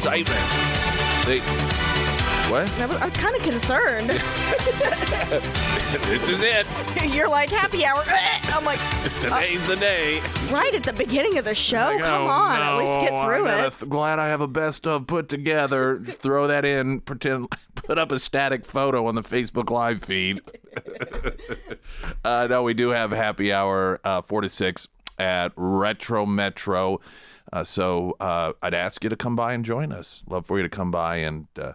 excitement. They, what? I was, I was kind of concerned. this is it. You're like happy hour. I'm like, Today's the day. right at the beginning of the show. Like, Come oh, on, at least get no, through I it. th- glad I have a best of put together. Just throw that in. Pretend put up a static photo on the Facebook Live feed. uh, no, we do have happy hour uh, four to six at Retro Metro. Uh, so uh, I'd ask you to come by and join us. Love for you to come by and. Uh,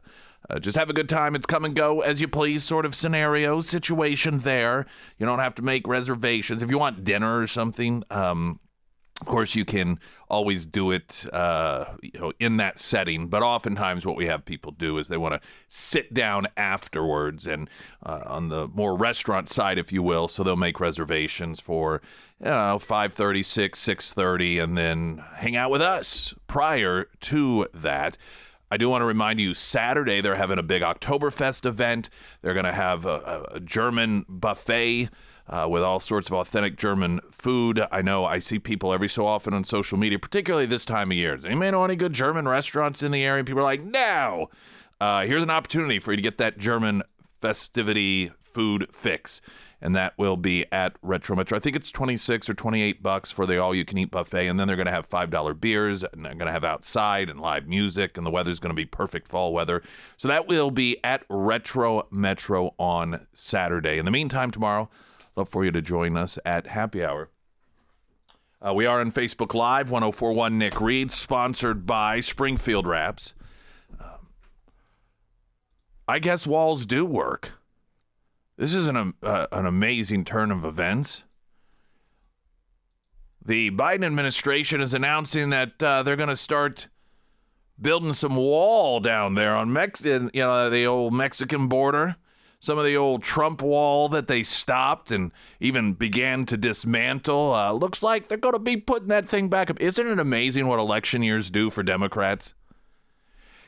uh, just have a good time. It's come and go as you please sort of scenario, situation there. You don't have to make reservations. If you want dinner or something, um, of course, you can always do it, uh, you know, in that setting. But oftentimes, what we have people do is they want to sit down afterwards, and uh, on the more restaurant side, if you will. So they'll make reservations for, you know, five thirty, six, six thirty, and then hang out with us prior to that. I do want to remind you, Saturday they're having a big Oktoberfest event. They're going to have a, a, a German buffet uh, with all sorts of authentic German food. I know I see people every so often on social media, particularly this time of year. Does anybody know any good German restaurants in the area? People are like, no. Uh, here's an opportunity for you to get that German festivity food fix. And that will be at Retro Metro. I think it's 26 or 28 bucks for the all you can eat buffet. And then they're going to have $5 beers and they're going to have outside and live music. And the weather's going to be perfect fall weather. So that will be at Retro Metro on Saturday. In the meantime, tomorrow, love for you to join us at happy hour. Uh, we are on Facebook Live, 1041 Nick Reed, sponsored by Springfield Wraps. Um, I guess walls do work. This is an, uh, an amazing turn of events. The Biden administration is announcing that uh, they're going to start building some wall down there on Mex- you know, the old Mexican border. Some of the old Trump wall that they stopped and even began to dismantle. Uh, looks like they're going to be putting that thing back up. Isn't it amazing what election years do for Democrats?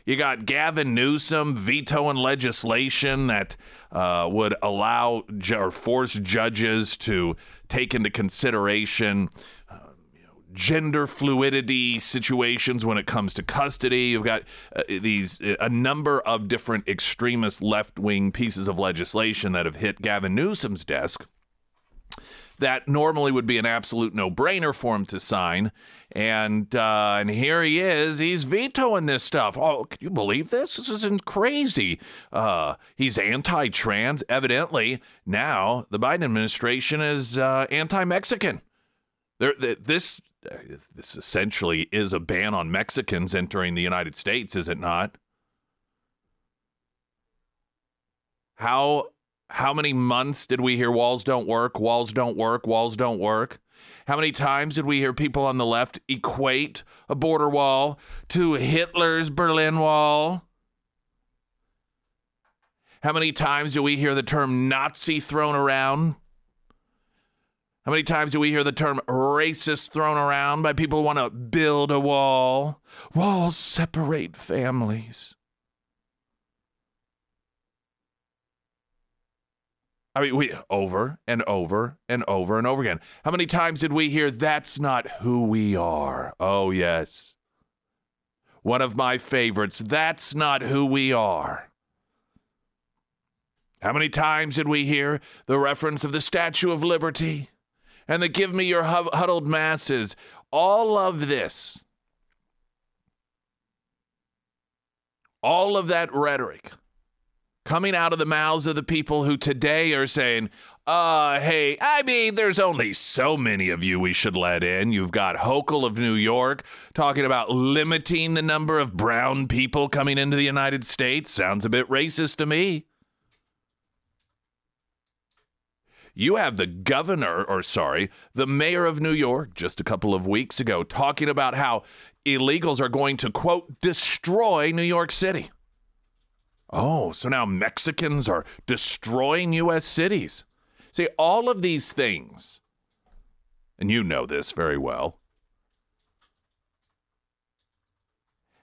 You got Gavin Newsom vetoing legislation that uh, would allow ju- or force judges to take into consideration uh, gender fluidity situations when it comes to custody. You've got uh, these a number of different extremist left wing pieces of legislation that have hit Gavin Newsom's desk that normally would be an absolute no-brainer for him to sign, and uh, and here he is, he's vetoing this stuff. Oh, can you believe this? This isn't crazy. Uh, he's anti-trans. Evidently, now the Biden administration is uh, anti-Mexican. There, this this essentially is a ban on Mexicans entering the United States, is it not? How how many months did we hear walls don't work, walls don't work, walls don't work? How many times did we hear people on the left equate a border wall to Hitler's Berlin Wall? How many times do we hear the term Nazi thrown around? How many times do we hear the term racist thrown around by people who want to build a wall? Walls separate families. I mean, we over and over and over and over again. How many times did we hear that's not who we are? Oh, yes. One of my favorites. That's not who we are. How many times did we hear the reference of the Statue of Liberty and the give me your huddled masses? All of this, all of that rhetoric coming out of the mouths of the people who today are saying, uh, hey, I mean, there's only so many of you we should let in. You've got Hochul of New York talking about limiting the number of brown people coming into the United States. Sounds a bit racist to me. You have the governor, or sorry, the mayor of New York just a couple of weeks ago talking about how illegals are going to, quote, destroy New York City. Oh, so now Mexicans are destroying U.S. cities. See, all of these things, and you know this very well,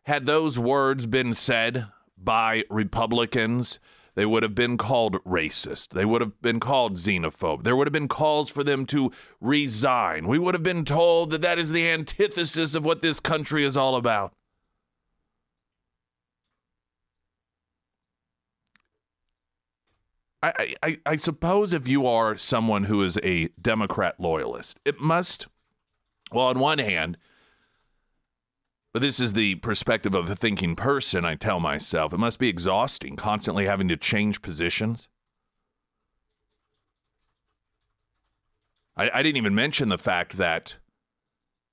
had those words been said by Republicans They would have been called racist. They would have been called xenophobe. There would have been calls for them to resign. We would have been told that that is the antithesis of what this country is all about. I, I, I suppose if you are someone who is a Democrat loyalist, it must, well, on one hand, but this is the perspective of a thinking person, I tell myself. It must be exhausting constantly having to change positions. I, I didn't even mention the fact that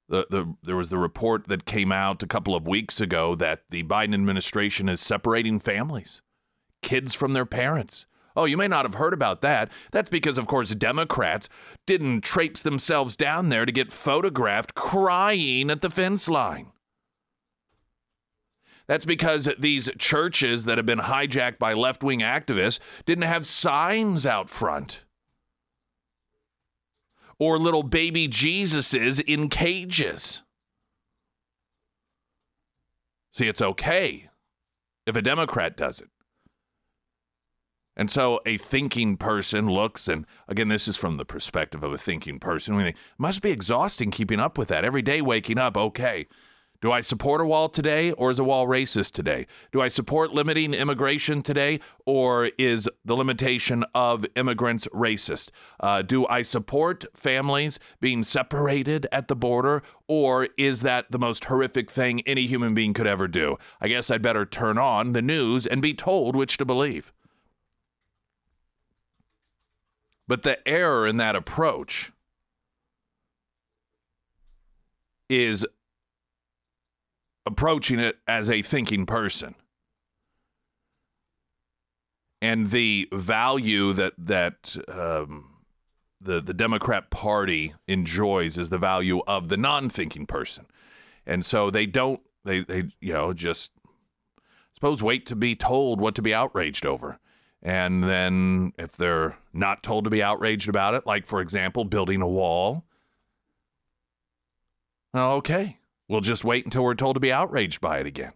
the, the, there was the report that came out a couple of weeks ago that the Biden administration is separating families, kids from their parents. Oh, you may not have heard about that. That's because, of course, Democrats didn't traipse themselves down there to get photographed crying at the fence line. That's because these churches that have been hijacked by left wing activists didn't have signs out front. Or little baby Jesuses in cages. See, it's okay if a Democrat does it. And so a thinking person looks, and again, this is from the perspective of a thinking person. We think, must be exhausting keeping up with that every day, waking up. Okay, do I support a wall today, or is a wall racist today? Do I support limiting immigration today, or is the limitation of immigrants racist? Uh, do I support families being separated at the border, or is that the most horrific thing any human being could ever do? I guess I'd better turn on the news and be told which to believe. But the error in that approach is approaching it as a thinking person. And the value that that um, the the Democrat Party enjoys is the value of the non-thinking person, and so they don't they they you know just suppose wait to be told what to be outraged over. And then if they're not told to be outraged about it, like for example, building a wall, okay, we'll just wait until we're told to be outraged by it again.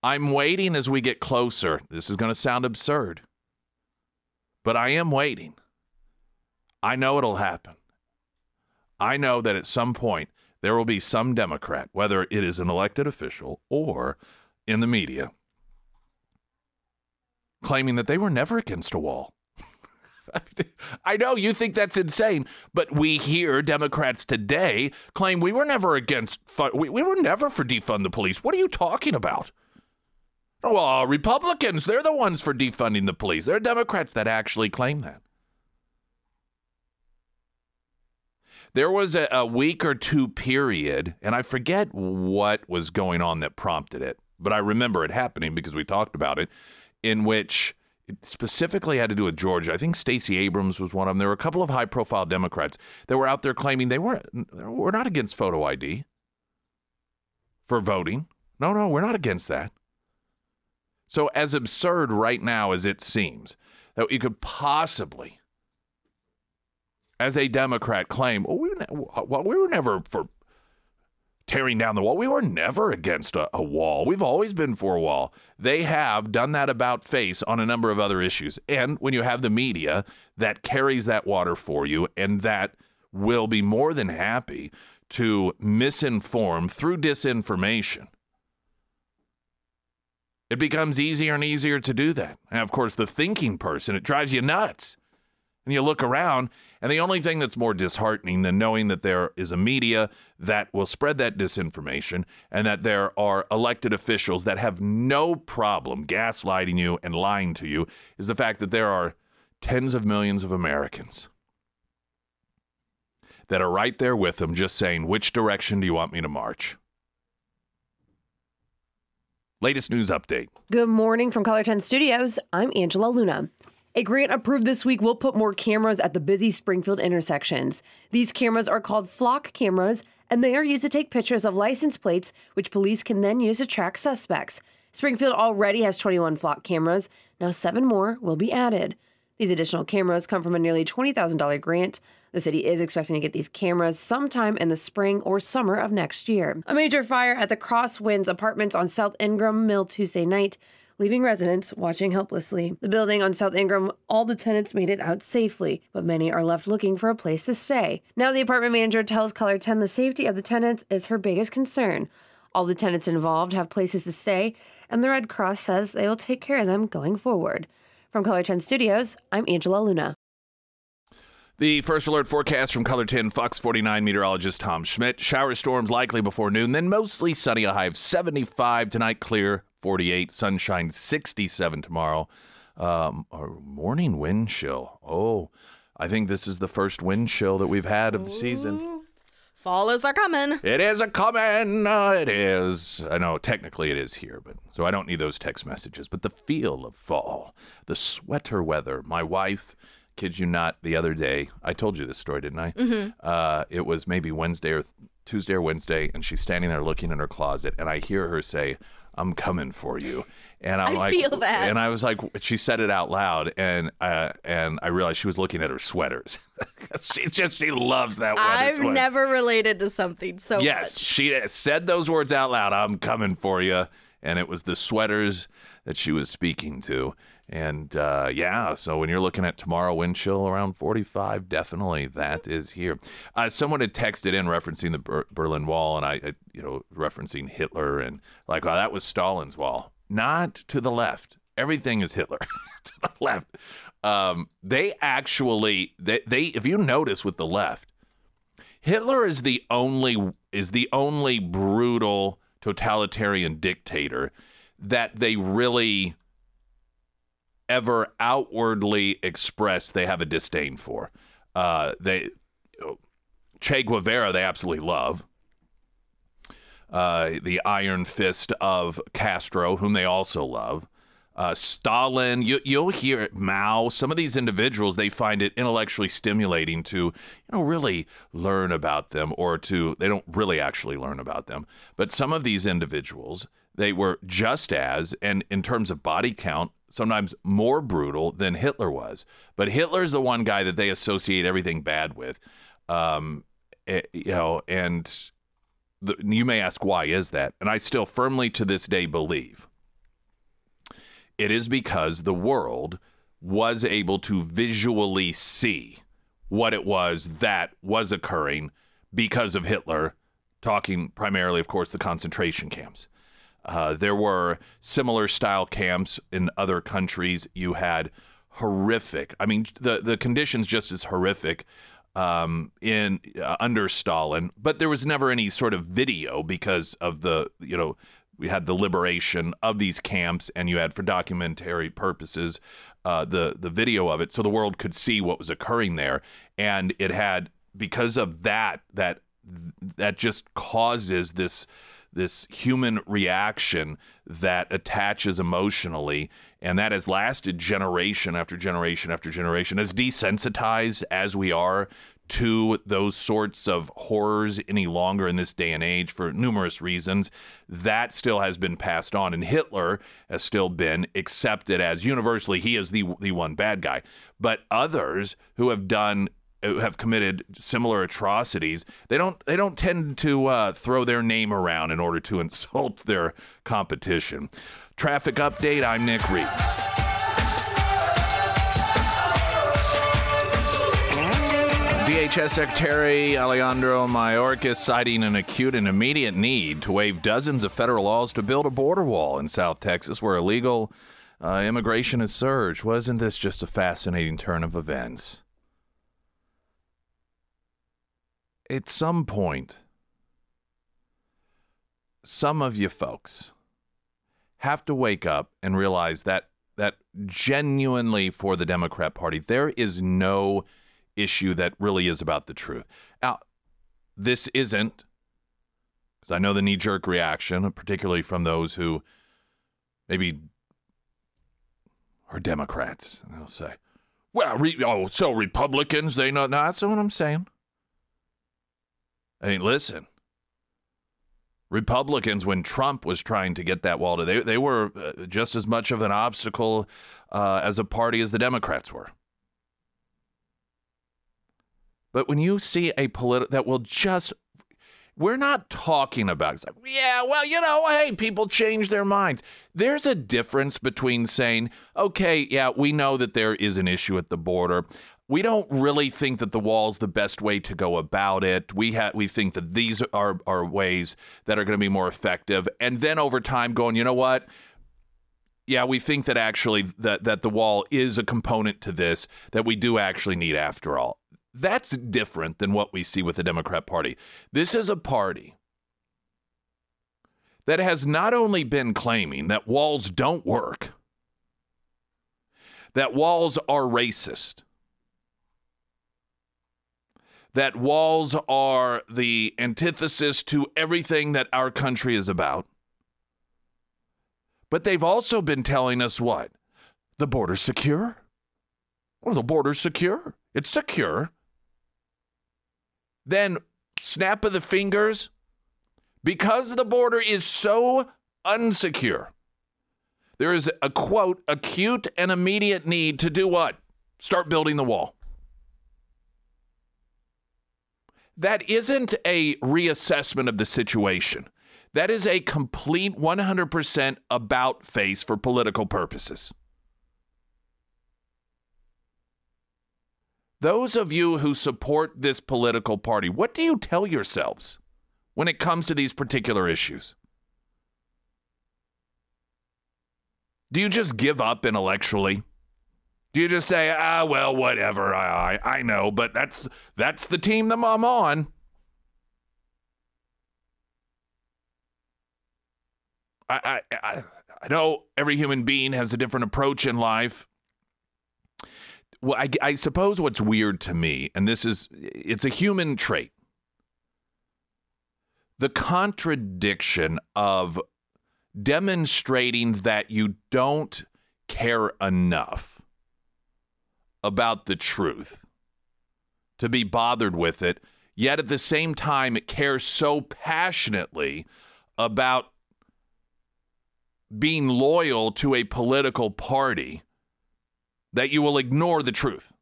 I'm waiting as we get closer. This is going to sound absurd, but I am waiting. I know it'll happen. I know that at some point there will be some Democrat, whether it is an elected official or in the media claiming that they were never against a wall. I know you think that's insane, but we hear Democrats today claim we were never against, we, we were never for defund the police. What are you talking about? Oh, well, Republicans, they're the ones for defunding the police. They're Democrats that actually claim that. There was a, a week or two period, and I forget what was going on that prompted it but I remember it happening because we talked about it, in which specifically had to do with Georgia. I think Stacey Abrams was one of them. There were a couple of high profile Democrats that were out there claiming they weren't, we're not against photo ID for voting. No, no, we're not against that. So, as absurd right now as it seems, that you could possibly, as a Democrat, claim, well, we, uh, well, we were never for tearing down the wall. We were never against a, a, wall. We've always been for a wall. They have done that about face on a number of other issues. And when you have the media that carries that water for you and that will be more than happy to misinform through disinformation, it becomes easier and easier to do that. And of course, the thinking person, it drives you nuts. And you look around and the only thing that's more disheartening than knowing that there is a media that will spread that disinformation and that there are elected officials that have no problem gaslighting you and lying to you is the fact that there are tens of millions of Americans that are right there with them just saying, which direction do you want me to march? Latest news update. Good morning from Color 10 Studios. I'm Angela Luna. A grant approved this week will put more cameras at the busy Springfield intersections. These cameras are called flock cameras, and they are used to take pictures of license plates, which police can then use to track suspects. Springfield already has 21 flock cameras. Now, seven more will be added. These additional cameras come from a nearly $20,000 grant. The city is expecting to get these cameras sometime in the spring or summer of next year. A major fire at the Crosswinds apartments on South Ingram Mill Tuesday night leaving residents watching helplessly. The building on South Ingram, all the tenants made it out safely, but many are left looking for a place to stay. Now, the apartment manager tells Color 10 the safety of the tenants is her biggest concern. All the tenants involved have places to stay, and the Red Cross says they will take care of them going forward. From Color 10 Studios, I'm Angela Luna. The first alert forecast from Color 10 Fox 49 meteorologist Tom Schmidt. Shower storms likely before noon, then mostly sunny, a high of 75 tonight, clear 48, sunshine 67 tomorrow. Um, a morning wind chill. Oh, I think this is the first wind chill that we've had of the season. Fall is a coming. It is a coming. Uh, it is. I know technically it is here, but so I don't need those text messages. But the feel of fall, the sweater weather. My wife, kids you not, the other day I told you this story, didn't I? Mm-hmm. Uh, it was maybe Wednesday or Tuesday or Wednesday, and she's standing there looking in her closet, and I hear her say, "I'm coming for you." And I'm I like, feel that. and I was like, she said it out loud, and uh, and I realized she was looking at her sweaters. she just she loves that. I've sweater. never related to something so Yes, much. she said those words out loud. I'm coming for you, and it was the sweaters that she was speaking to. And uh, yeah, so when you're looking at tomorrow, wind chill around 45, definitely that is here. Uh, someone had texted in referencing the Ber- Berlin Wall, and I, I, you know, referencing Hitler, and like, oh, that was Stalin's wall. Not to the left. Everything is Hitler to the left. Um, they actually, they, they, if you notice with the left, Hitler is the only is the only brutal totalitarian dictator that they really ever outwardly express they have a disdain for. Uh, they Che Guevara they absolutely love. Uh, the iron fist of Castro, whom they also love. Uh, Stalin, you, you'll hear it, Mao. Some of these individuals, they find it intellectually stimulating to, you know, really learn about them, or to they don't really actually learn about them. But some of these individuals, they were just as, and in terms of body count, sometimes more brutal than Hitler was. But Hitler's the one guy that they associate everything bad with, um, eh, you know, and the, you may ask why is that, and I still firmly to this day believe it is because the world was able to visually see what it was that was occurring because of Hitler, talking primarily, of course, the concentration camps. Uh, there were similar style camps in other countries. You had horrific, I mean, the, the conditions just as horrific um, in uh, under Stalin, but there was never any sort of video because of the, you know, we had the liberation of these camps, and you had for documentary purposes uh, the the video of it, so the world could see what was occurring there, and it had because of that that that just causes this this human reaction that attaches emotionally and that has lasted generation after generation after generation as desensitized as we are to those sorts of horrors any longer in this day and age for numerous reasons. That still has been passed on, and Hitler has still been accepted as universally he is the the one bad guy. But others who have done have committed similar atrocities, they don't they don't tend to uh, throw their name around in order to insult their competition. Traffic update. I'm Nick Reed. DHS Secretary Alejandro Mayorkas citing an acute and immediate need to waive dozens of federal laws to build a border wall in South Texas where illegal uh, immigration has surged. Wasn't this just a fascinating turn of events? At some point, some of you folks have to wake up and realize that that genuinely for the Democrat Party, there is no issue that really is about the truth. Now, this isn't, because I know the knee jerk reaction, particularly from those who maybe are Democrats. And they'll say, well, re- oh, so Republicans, they know. No, that's not what I'm saying. I mean, listen, Republicans, when Trump was trying to get that wall, to, they, they were uh, just as much of an obstacle uh, as a party as the Democrats were. But when you see a political that will just, we're not talking about, like, yeah, well, you know, hey, people change their minds. There's a difference between saying, okay, yeah, we know that there is an issue at the border. We don't really think that the wall's the best way to go about it. We ha- we think that these are are ways that are going to be more effective. And then over time going, you know what? Yeah, we think that actually that that the wall is a component to this that we do actually need after all. That's different than what we see with the Democrat Party. This is a party that has not only been claiming that walls don't work, that walls are racist, that walls are the antithesis to everything that our country is about. But they've also been telling us what? The border's secure? Well, the border's secure. It's secure then snap of the fingers, because the border is so unsecure, there is a quote, acute and immediate need to do what? Start building the wall. That isn't a reassessment of the situation. That is a complete 100% about face for political purposes. Those of you who support this political party, what do you tell yourselves when it comes to these particular issues? Do you just give up intellectually? Do you just say, ah, well, whatever, I, I, I know, but that's that's the team that I'm on. I, I, I know every human being has a different approach in life. Well, I, I suppose what's weird to me, and this is, it's a human trait, the contradiction of demonstrating that you don't care enough about the truth to be bothered with it, yet at the same time, it cares so passionately about being loyal to a political party that you will ignore the truth.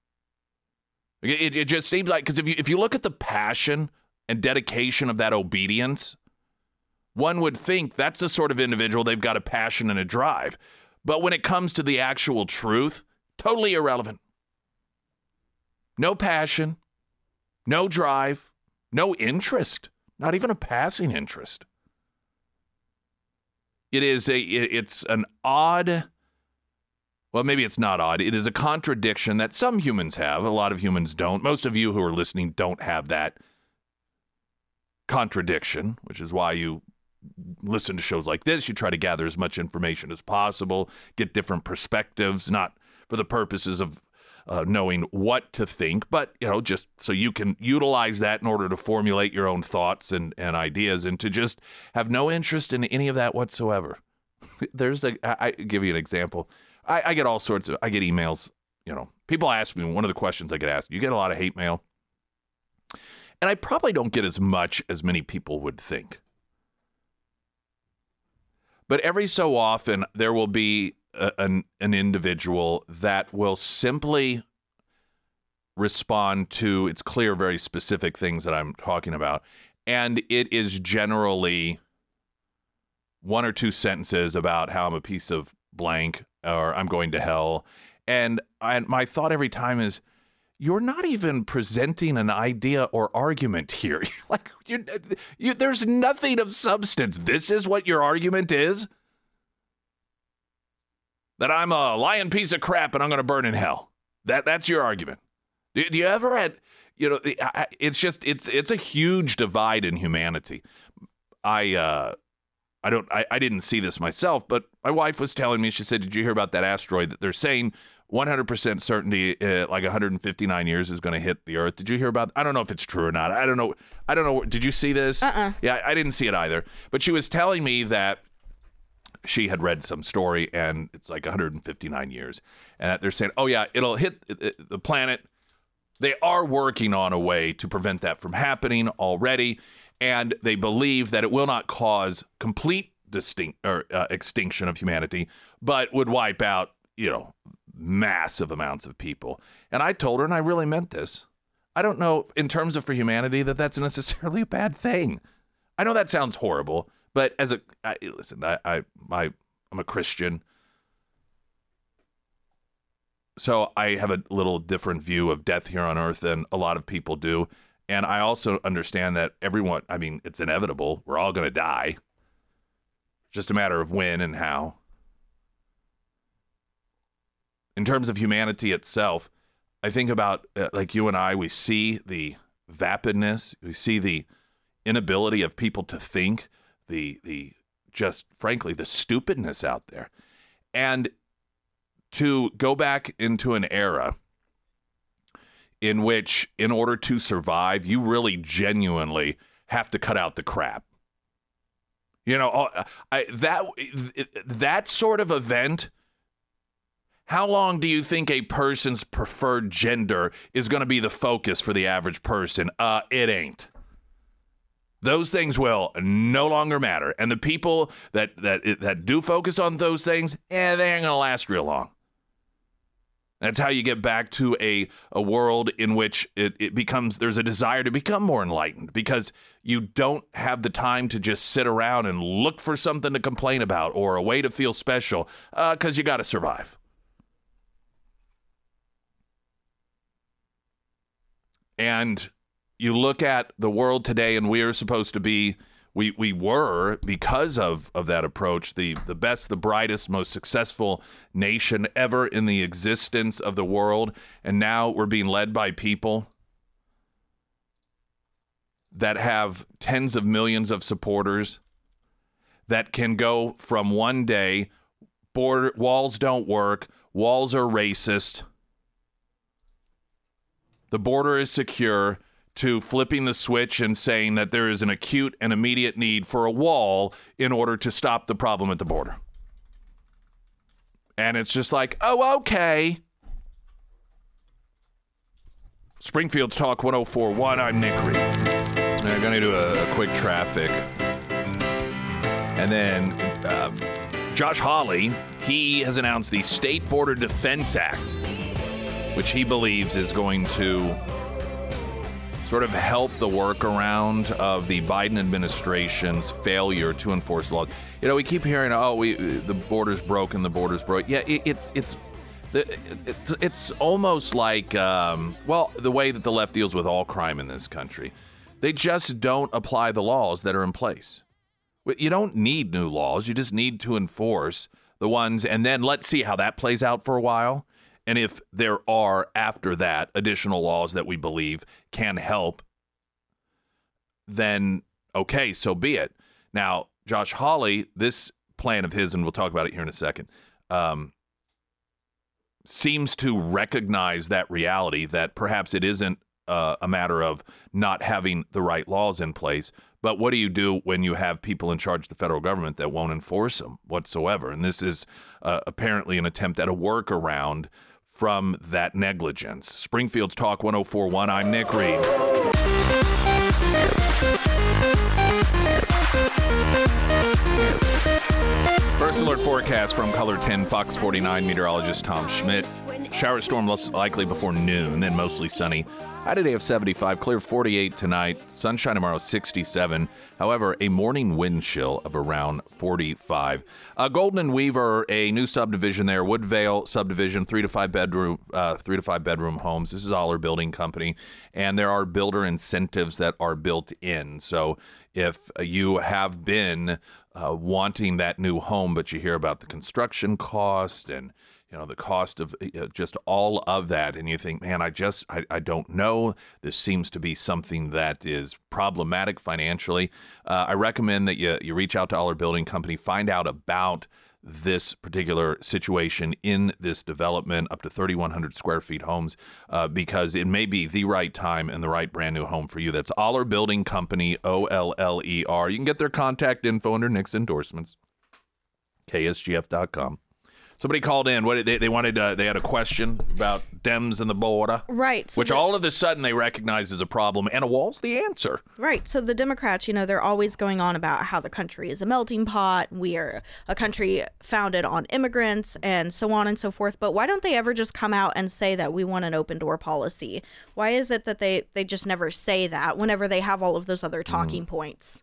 It, it just seems like because if you if you look at the passion and dedication of that obedience, one would think that's the sort of individual they've got a passion and a drive. But when it comes to the actual truth, totally irrelevant. No passion, no drive, no interest, not even a passing interest. It is a it's an odd well, maybe it's not odd. It is a contradiction that some humans have. A lot of humans don't. Most of you who are listening don't have that contradiction, which is why you listen to shows like this. You try to gather as much information as possible, get different perspectives, not for the purposes of uh, knowing what to think, but you know, just so you can utilize that in order to formulate your own thoughts and, and ideas, and to just have no interest in any of that whatsoever. There's a. I, I give you an example. I, I get all sorts of I get emails. You know, people ask me one of the questions I get asked. You get a lot of hate mail, and I probably don't get as much as many people would think. But every so often, there will be a, an an individual that will simply respond to it's clear very specific things that I'm talking about and it is generally one or two sentences about how I'm a piece of blank or I'm going to hell. And I, my thought every time is, you're not even presenting an idea or argument here. like you, you, there's nothing of substance. This is what your argument is. That I'm a lying piece of crap and I'm going to burn in hell. That that's your argument. Do, do you ever had, you know, it's just it's it's a huge divide in humanity. I uh, I don't I, I didn't see this myself, but my wife was telling me, she said, Did you hear about that asteroid that they're saying 100% certainty, uh, like 159 years, is going to hit the Earth? Did you hear about? I don't know if it's true or not. I don't know. I don't know. Did you see this? Uh-uh. Yeah, I didn't see it either. But she was telling me that she had read some story and it's like 159 years, and they're saying, oh yeah, it'll hit the planet. They are working on a way to prevent that from happening already and they believe that it will not cause complete distinct or uh, extinction of humanity, but would wipe out, you know, massive amounts of people. And I told her, and I really meant this. I don't know in terms of for humanity that that's necessarily a bad thing. I know that sounds horrible, but as a I, listen, I, I I I'm a Christian. So I have a little different view of death here on earth than a lot of people do. And I also understand that everyone, I mean, it's inevitable. We're all going to die. Just a matter of when and how. In terms of humanity itself, I think about uh, like you and I, we see the vapidness, we see the inability of people to think, the the just frankly the stupidness out there. And to go back into an era in which in order to survive, you really genuinely have to cut out the crap. You know, uh, I, that that sort of event how long do you think a person's preferred gender is going to be the focus for the average person? Uh, it ain't. Those things will no longer matter, and the people that that that do focus on those things, eh, they ain't gonna last real long. That's how you get back to a, a world in which it, it becomes there's a desire to become more enlightened because you don't have the time to just sit around and look for something to complain about or a way to feel special because uh, you got to survive. And you look at the world today, and we are supposed to be, we, we were, because of, of that approach, the, the best, the brightest, most successful nation ever in the existence of the world. And now we're being led by people that have tens of millions of supporters that can go from one day, border, walls don't work, walls are racist the border is secure to flipping the switch and saying that there is an acute and immediate need for a wall in order to stop the problem at the border. And it's just like, oh, okay. Springfield's Talk 1041. I'm Nick Reed. They're going to do a, a, quick traffic. And then um, Josh Hawley, he has announced the State Border Defense Act which he believes is going to sort of help the workaround of the Biden administration's failure to enforce laws. You know, we keep hearing, "Oh, we the border's broken, the border's broken." Yeah, it, it's it's it's it's almost like um, well, the way that the left deals with all crime in this country. They just don't apply the laws that are in place. You don't need new laws. You just need to enforce the ones, and then let's see how that plays out for a while. And if there are, after that, additional laws that we believe can help, then okay, so be it. Now, Josh Hawley, this plan of his, and we'll talk about it here in a second, um, seems to recognize that reality that perhaps it isn't uh, a matter of not having the right laws in place, but what do you do when you have people in charge of the federal government that won't enforce them whatsoever? And this is uh, apparently an attempt at a workaround from that negligence. Springfield's Talk 1041. I'm Nick Reed. First alert forecast from Color 10 Fox 49 meteorologist Tom Schmidt. Shower storm looks likely before noon, then mostly sunny. High today of 75, clear 48 tonight, sunshine tomorrow 67. However, a morning wind chill of around 45. Uh, Golden and Weaver, a new subdivision there, Woodvale subdivision, three to five bedroom, uh, three to five bedroom homes. This is all our building company, and there are builder incentives that are built in. So if you have been uh, wanting that new home, but you hear about the construction cost and you know the cost of uh, just all of that and you think man i just I, I don't know. This seems to be something that is problematic financially. Uh, i recommend that you, you reach out to our building company find out about this particular situation in this development up to 3100 square feet homes uh, because it may be the right time and the right brand new home for you. That's Oller Building Company O-L-L-E-R you can get their contact info under Nick's endorsements ksgf.com Somebody called in. What they they wanted? Uh, they had a question about Dems and the border, Right. So which the- all of a sudden they recognize as a problem, and a wall's the answer. Right. So the Democrats, you know, they're always going on about how the country is a melting pot. We are a country founded on immigrants and so on and so forth. But why don't they ever just come out and say that we want an open door policy? Why is it that they they just never say that whenever they have all of those other talking points?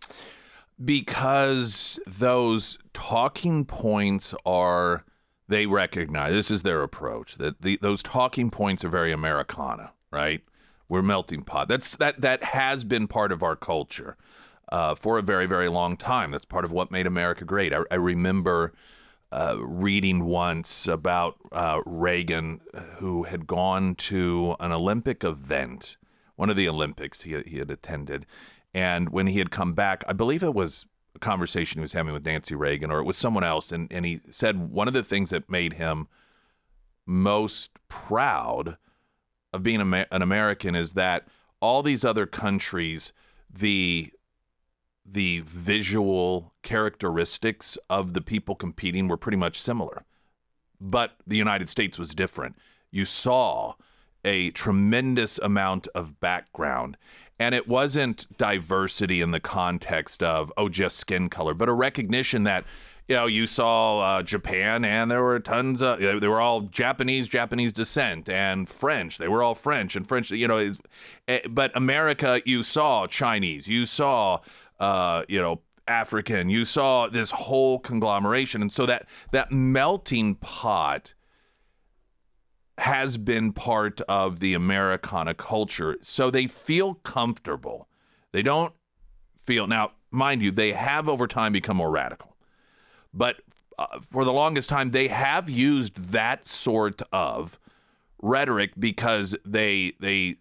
because those talking points are they recognize this is their approach that the, those talking points are very americana right? We're melting pot. That's that that has been part of our culture uh, for a very very long time. That's part of what made america great. I, I remember uh, reading once about uh, Reagan, uh, who had gone to an Olympic event, one of the Olympics he, he had attended. And when he had come back, I believe it was conversation he was having with Nancy Reagan or it was someone else. And, and he said one of the things that made him most proud of being an American is that all these other countries, the the visual characteristics of the people competing were pretty much similar. But the United States was different. You saw a tremendous amount of background. And it wasn't diversity in the context of, oh, just skin color, but a recognition that, you know, you saw uh, Japan and there were tons of, they were all Japanese, Japanese descent and French. They were all French and French, you know, eh, but America, you saw Chinese, you saw, uh, you know, African, you saw this whole conglomeration. And so that, that melting pot, has been part of the Americana culture. So they feel comfortable. They don't feel, now, mind you, they have over time become more radical. But uh, for the longest time, they have used that sort of rhetoric because they, they,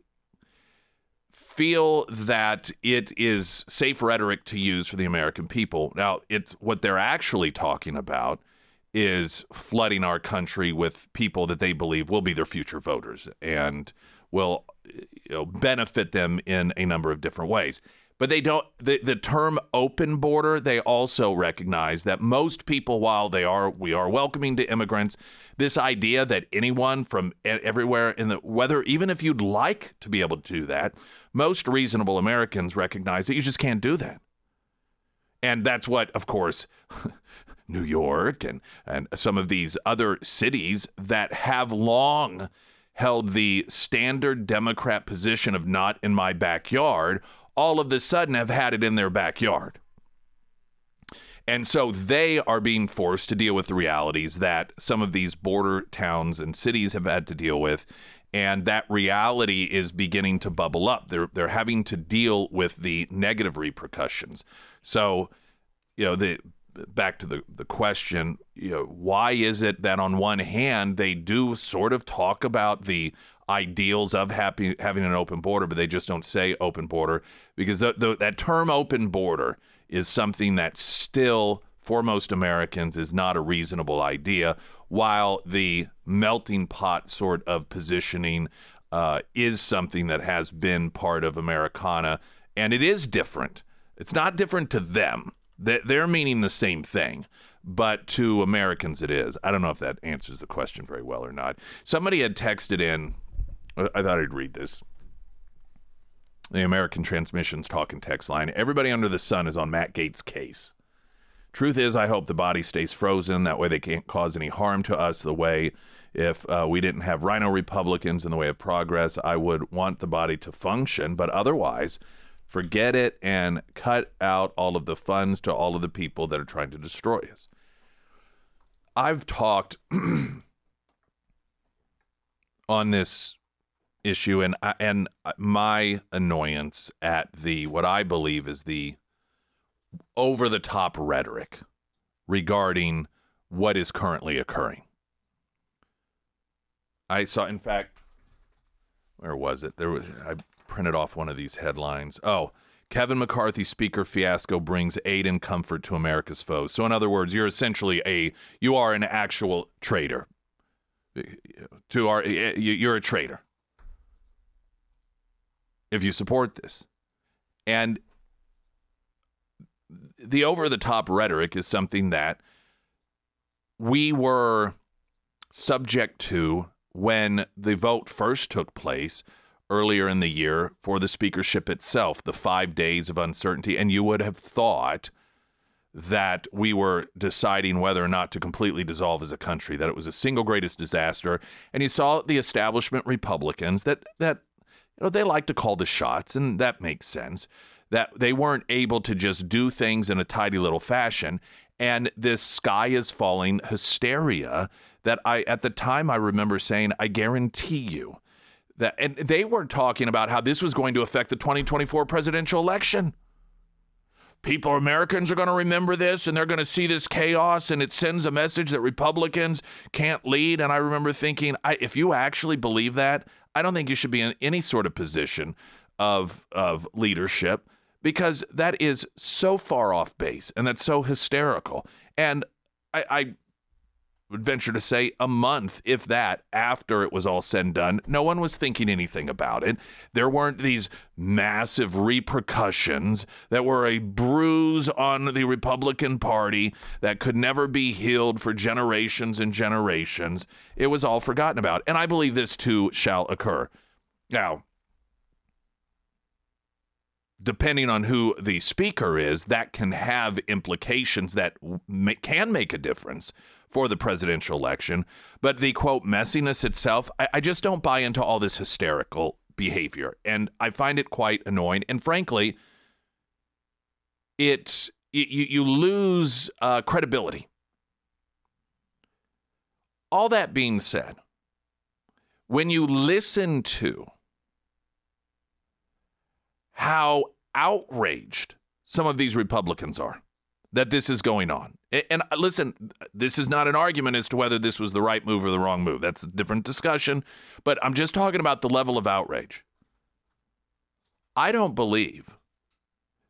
feel that it is safe rhetoric to use for the American people. Now, it's what they're actually talking about is flooding our country with people that they believe will be their future voters and will you know, benefit them in a number of different ways. But they don't the, the term open border, they also recognize that most people, while they are we are welcoming to immigrants, this idea that anyone from everywhere in the whether even if you'd like to be able to do that, most reasonable Americans recognize that you just can't do that. And that's what, of course, New York and, and some of these other cities that have long held the standard Democrat position of not in my backyard, all of a sudden have had it in their backyard. And so they are being forced to deal with the realities that some of these border towns and cities have had to deal with. And that reality is beginning to bubble up. They're, they're having to deal with the negative repercussions. So, you know, the back to the, the question, you know, why is it that on one hand they do sort of talk about the ideals of happy, having an open border, but they just don't say open border because the, the, that term open border is something that still for most Americans is not a reasonable idea, while the melting pot sort of positioning uh, is something that has been part of Americana, and it is different. It's not different to them. They- They're meaning the same thing, but to Americans it is. I don't know if that answers the question very well or not. Somebody had texted in. I I thought I'd read this. The American Transmissions talking text line. Everybody under the sun is on Matt Gaetz' case. Truth is, I hope the body stays frozen. That way, they can't cause any harm to us. The way, if uh, we didn't have RINO Republicans in the way of progress, I would want the body to function. But otherwise, forget it and cut out all of the funds to all of the people that are trying to destroy us. I've talked on this issue and and my annoyance at the what I believe is the over the top rhetoric regarding what is currently occurring. I saw in fact where was it? There was I printed off one of these headlines. Oh, Kevin McCarthy speaker fiasco brings aid and comfort to America's foes. So in other words, you're essentially a you are an actual traitor. To our you- you're a traitor if you support this. And the over the top rhetoric is something that we were subject to when the vote first took place earlier in the year for the speakership itself, the five days of uncertainty. And you would have thought that we were deciding whether or not to completely dissolve as a country, that it was a single greatest disaster. And you saw the establishment Republicans that that you know they like to call the shots, and that makes sense. That they weren't able to just do things in a tidy little fashion. And this sky is falling hysteria that I at the time I remember saying, I guarantee you that and they were talking about how this was going to affect the 2024 presidential election people, Americans are going to remember this and they're going to see this chaos and it sends a message that Republicans can't lead. And I remember thinking, I, if you actually believe that, I don't think you should be in any sort of position of, of leadership because that is so far off base and that's so hysterical. And I, I would venture to say a month, if that, after it was all said and done. No one was thinking anything about it. There weren't these massive repercussions that were a bruise on the Republican Party that could never be healed for generations and generations. It was all forgotten about. And I believe this too shall occur. Now, depending on who the speaker is, that can have implications that can make a difference for the presidential election. But the quote messiness itself, I, I just don't buy into all this hysterical behavior. And I find it quite annoying. And frankly, it you, you lose uh, credibility. All that being said, when you listen to how outraged some of these Republicans are that this is going on. And uh, listen, this is not an argument as to whether this was the right move or the wrong move. That's a different discussion. But I'm just talking about the level of outrage. I don't believe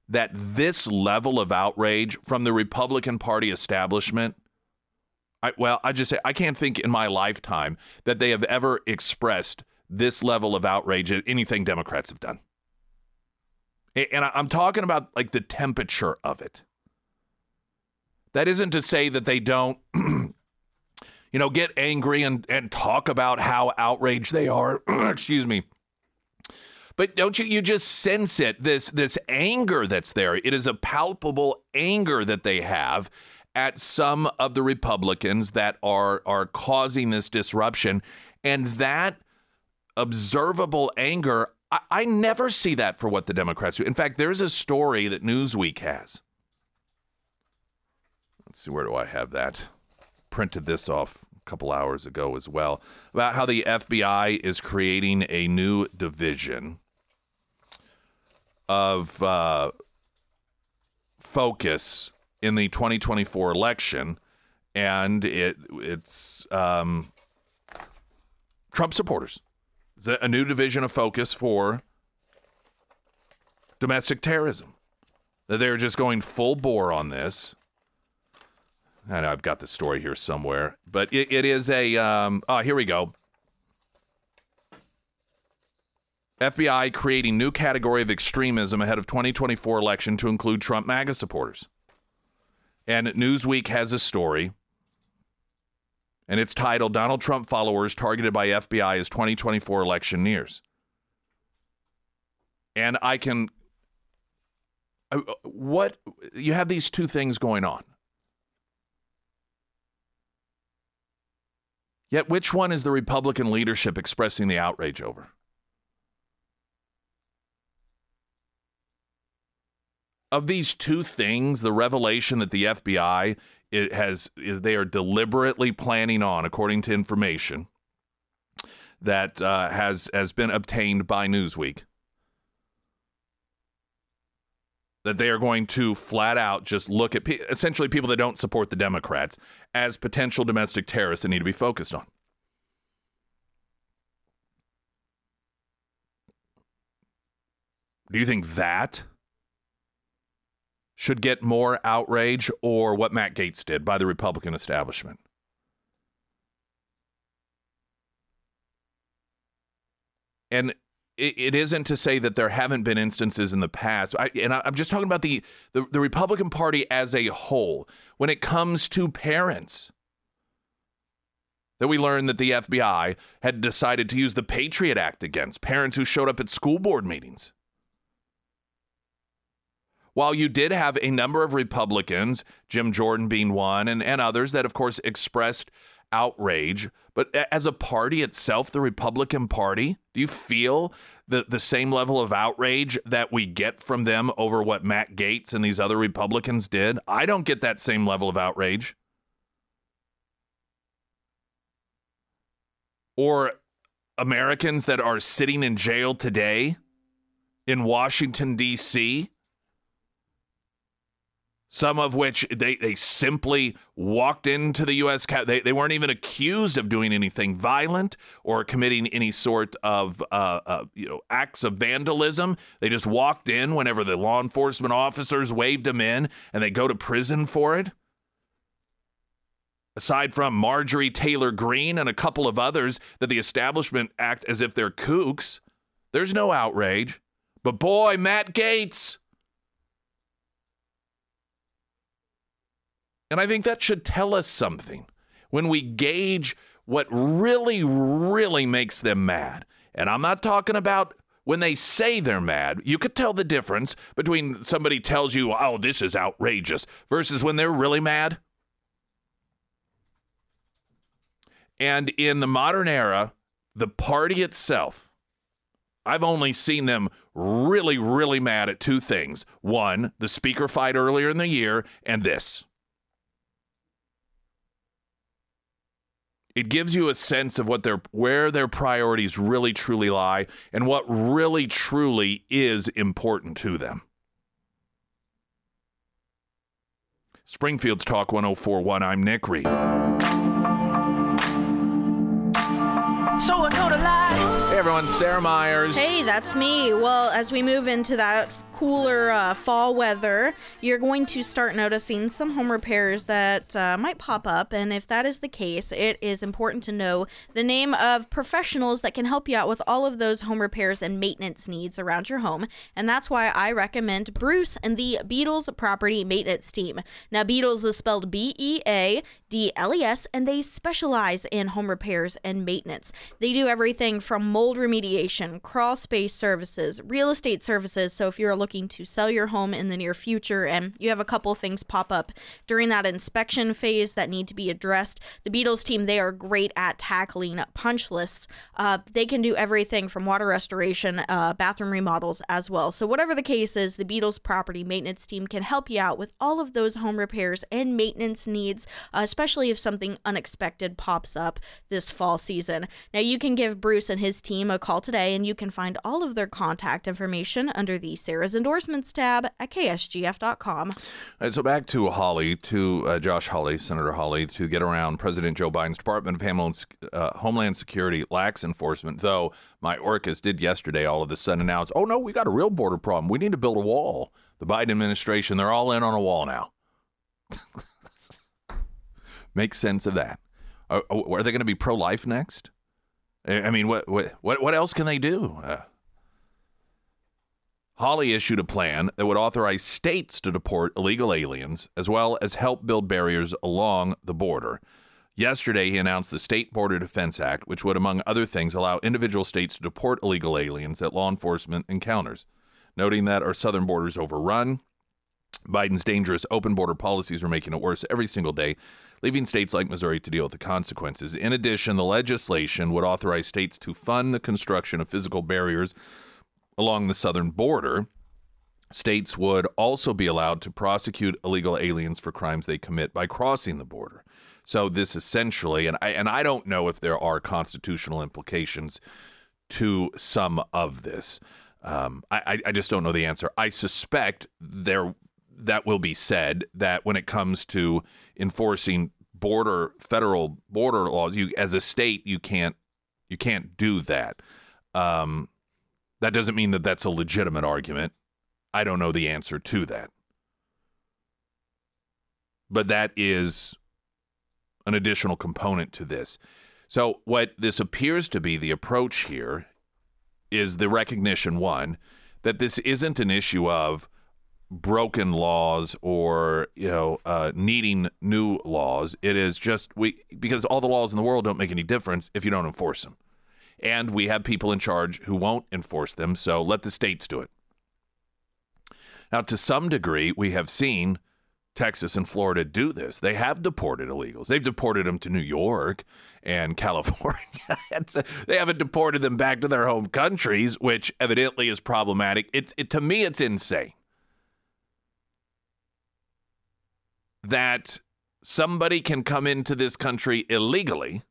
that this level of outrage from the Republican Party establishment. I, well, I just say I can't think in my lifetime that they have ever expressed this level of outrage at anything Democrats have done. And I'm talking about like the temperature of it. That isn't to say that they don't, you know, get angry and, and talk about how outraged they are. Excuse me. But don't you you just sense it this this anger that's there. It is a palpable anger that they have at some of the Republicans that are are causing this disruption and that observable anger I, I never see that for what the Democrats do. In fact, there's a story that Newsweek has Let's see, where do I have that? Printed this off a couple hours ago as well about how the FBI is creating a new division of uh, focus in the 2024 election, and it it's um, Trump supporters. A new division of focus for domestic terrorism. That they're just going full bore on this I know I've got the story here somewhere, but it, it is a. Um, oh, here we go. FBI creating new category of extremism ahead of 2024 election to include Trump MAGA supporters. And Newsweek has a story, and it's titled "Donald Trump followers targeted by FBI as 2024 election nears." And I can. What you have these two things going on. Yet, which one is the Republican leadership expressing the outrage over? Of these two things, the revelation that the FBI has is they are deliberately planning on, according to information that uh, has has been obtained by Newsweek, that they are going to flat out just look at pe- essentially people that don't support the Democrats as potential domestic terrorists that need to be focused on. Do you think that should get more outrage or what Matt Gaetz did by the Republican establishment? And it, isn't to say that there haven't been instances in the past. I, and I, I'm just talking about the, the, the Republican Party as a whole when it comes to parents. that we learned that the FBI had decided to use the Patriot Act against parents who showed up at school board meetings. While you did have a number of Republicans, Jim Jordan being one, and, and others that, of course, expressed outrage, but as a party itself, the Republican Party, do you feel the, the same level of outrage that we get from them over what Matt Gaetz and these other Republicans did? I don't get that same level of outrage. Or Americans that are sitting in jail today in Washington, D.C some of which they, they simply walked into the U.S. They, they weren't even accused of doing anything violent or committing any sort of uh, uh, you know acts of vandalism. They just walked in whenever the law enforcement officers waved them in, and they go to prison for it. Aside from Marjorie Taylor Greene and a couple of others that the establishment act as if they're kooks, there's no outrage. But boy, Matt Gaetz And I think that should tell us something when we gauge what really, really makes them mad. And I'm not talking about when they say they're mad. You could tell the difference between somebody tells you, oh, this is outrageous, versus when they're really mad. And in the modern era, the party itself, I've only seen them really, really mad at two things. One, the speaker fight earlier in the year, and this. It gives you a sense of what their where their priorities really truly lie and what really truly is important to them. Springfield's Talk 1041. I'm Nick Reed. So a total lie. Hey everyone, Sarah Myers. Hey, that's me. Well, as we move into that cooler uh, fall weather, you're going to start noticing some home repairs that uh, might pop up. And if that is the case, it is important to know the name of professionals that can help you out with all of those home repairs and maintenance needs around your home. And that's why I recommend Bruce and the Beadles Property Maintenance Team. Now, Beadles is spelled B E A D L E S, and they specialize in home repairs and maintenance. They do everything from mold remediation, crawl space services, real estate services. So if you're looking to sell your home in the near future and you have a couple things pop up during that inspection phase that need to be addressed, the Beadles team, they are great at tackling punch lists. Uh, they can do everything from water restoration, uh, bathroom remodels as well. So, whatever the case is, the Beadles property maintenance team can help you out with all of those home repairs and maintenance needs, uh, especially if something unexpected pops up this fall season. Now, you can give Bruce and his team a call today, and you can find all of their contact information under the Sarah's endorsements tab at ksgf.com. All right, so back to Hawley, to uh, Josh Hawley, Senator Hawley, to get around President Joe Biden's Department of uh, Homeland Security lacks enforcement, though Mayorkas did yesterday all of a sudden announce, oh no, we got a real border problem. We need to build a wall. The Biden administration, they're all in on a wall now. Make sense of that. Are, are they going to be pro life next? I mean, what, what, what else can they do? Uh, Hawley issued a plan that would authorize states to deport illegal aliens as well as help build barriers along the border. Yesterday, he announced the State Border Defense Act, which would, among other things, allow individual states to deport illegal aliens that law enforcement encounters, noting that our southern border is overrun. Biden's dangerous open border policies are making it worse every single day, leaving states like Missouri to deal with the consequences. In addition, the legislation would authorize states to fund the construction of physical barriers along the southern border, states would also be allowed to prosecute illegal aliens for crimes they commit by crossing the border. So this essentially, and I and I don't know if there are constitutional implications to some of this. Um, I, I just don't know the answer. I suspect there that will be said that when it comes to enforcing border federal border laws, you as a state you can't you can't do that. Um, that doesn't mean that that's a legitimate argument. I don't know the answer to that. But that is an additional component to this. So, what this appears to be the approach here is the recognition one, that this isn't an issue of broken laws or you know uh, needing new laws. It is just we because all the laws in the world don't make any difference if you don't enforce them, and we have people in charge who won't enforce them. So let the states do it. Now, to some degree, we have seen Texas and Florida do this. They have deported illegals. They've deported them to New York and California. they haven't deported them back to their home countries, which evidently is problematic. It's it, to me, it's insane that somebody can come into this country illegally.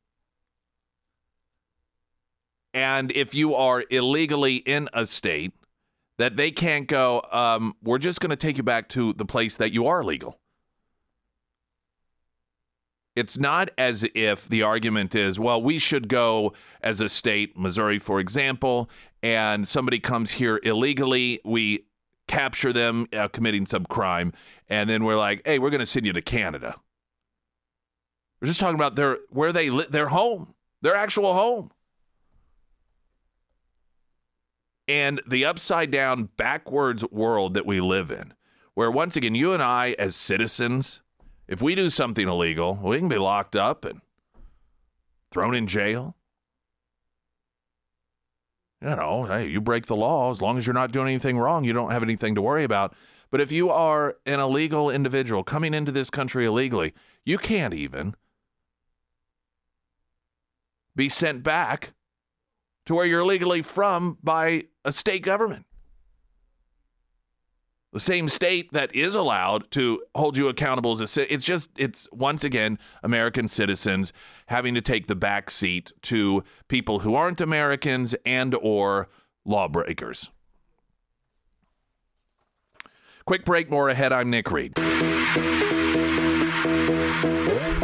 And if you are illegally in a state, that they can't go, um, we're just going to take you back to the place that you are legal. It's not as if the argument is, well, we should go as a state, Missouri, for example, and somebody comes here illegally. We capture them uh, committing some crime, and then we're like, hey, we're going to send you to Canada. We're just talking about their where they li- their home, their actual home. And the upside down, backwards world that we live in, where once again, you and I, as citizens, if we do something illegal, we can be locked up and thrown in jail. You know, hey, you break the law. As long as you're not doing anything wrong, you don't have anything to worry about. But if you are an illegal individual coming into this country illegally, you can't even be sent back to where you're legally from by a state government. The same state that is allowed to hold you accountable as a it's just it's once again American citizens having to take the back seat to people who aren't Americans and or lawbreakers. Quick break, more ahead. I'm Nick Reed.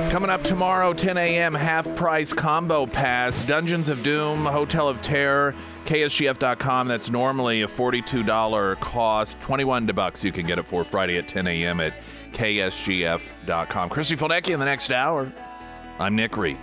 Coming up tomorrow, 10 a.m., half price combo pass, Dungeons of Doom, Hotel of Terror, KSGF.com. That's normally a $42 cost. 21 bucks you can get it for Friday at 10 a.m. at KSGF.com. Christy Fulnecki in the next hour. I'm Nick Reed.